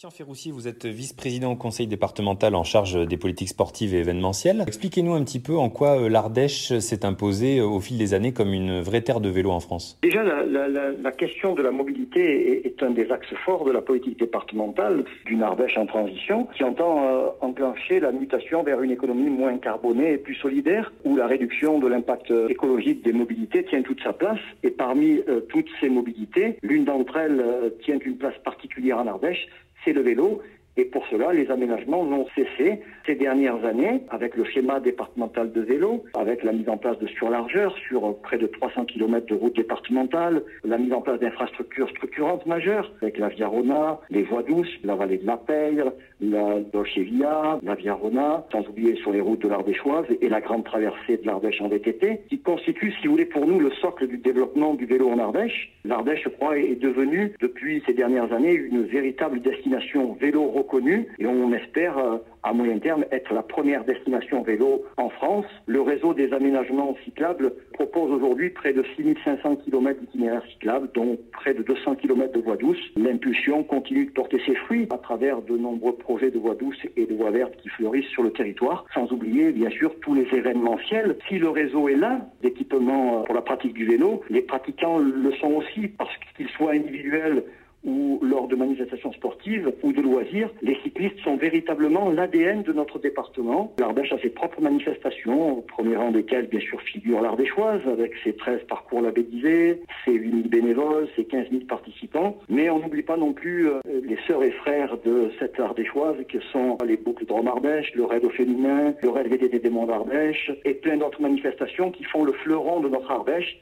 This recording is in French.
Christian Ferroussier, vous êtes vice-président au conseil départemental en charge des politiques sportives et événementielles. Expliquez-nous un petit peu en quoi euh, l'Ardèche s'est imposée euh, au fil des années comme une vraie terre de vélo en France. Déjà, la, question de la mobilité est, un des axes forts de la politique départementale d'une Ardèche en transition qui entend euh, enclencher la mutation vers une économie moins carbonée et plus solidaire où la réduction de l'impact écologique des mobilités tient toute sa place. Et parmi toutes ces mobilités, l'une d'entre elles tient une place particulière en Ardèche, c'est le vélo. Et pour cela, les aménagements n'ont cessé ces dernières années avec le schéma départemental de vélo, avec la mise en place de surlargeurs sur près de 300 km de routes départementales, la mise en place d'infrastructures structurantes majeures avec la Via Rona, les voies douces, la vallée de la Peyre, la Dolce Via, la Via Rona, sans oublier sur les routes de l'Ardéchoise et la grande traversée de l'Ardèche en VTT, qui constitue, si vous voulez, pour nous le socle du développement du vélo en Ardèche. L'Ardèche, je crois, est devenue depuis ces dernières années une véritable destination vélo reconnue et on espère euh, à moyen terme être la première destination vélo en France. Le réseau des aménagements cyclables propose aujourd'hui près de 6500 km d'itinéraires cyclables, dont près de 200 km de voies douces. L'impulsion continue de porter ses fruits à travers de nombreux projets de voies douces et de voies vertes qui fleurissent sur le territoire, sans oublier bien sûr tous les événementiels. Si le réseau est là d'équipement pour la pratique du vélo, les pratiquants le sont aussi parce qu'ils soient individuels ou lors de manifestations sportives ou de loisirs, les cyclistes sont véritablement l'ADN de notre département. L'Ardèche a ses propres manifestations, au premier rang desquelles bien sûr figure l'Ardéchoise, avec ses 13 parcours labellisés, ses 8000 bénévoles, ses 15 000 participants. Mais on n'oublie pas non plus euh, les sœurs et frères de cette Ardéchoise que sont les boucles de Rome Ardèche, le raid au féminin, le raid VDD des Monts d'Ardèche et plein d'autres manifestations qui font le fleuron de notre Ardèche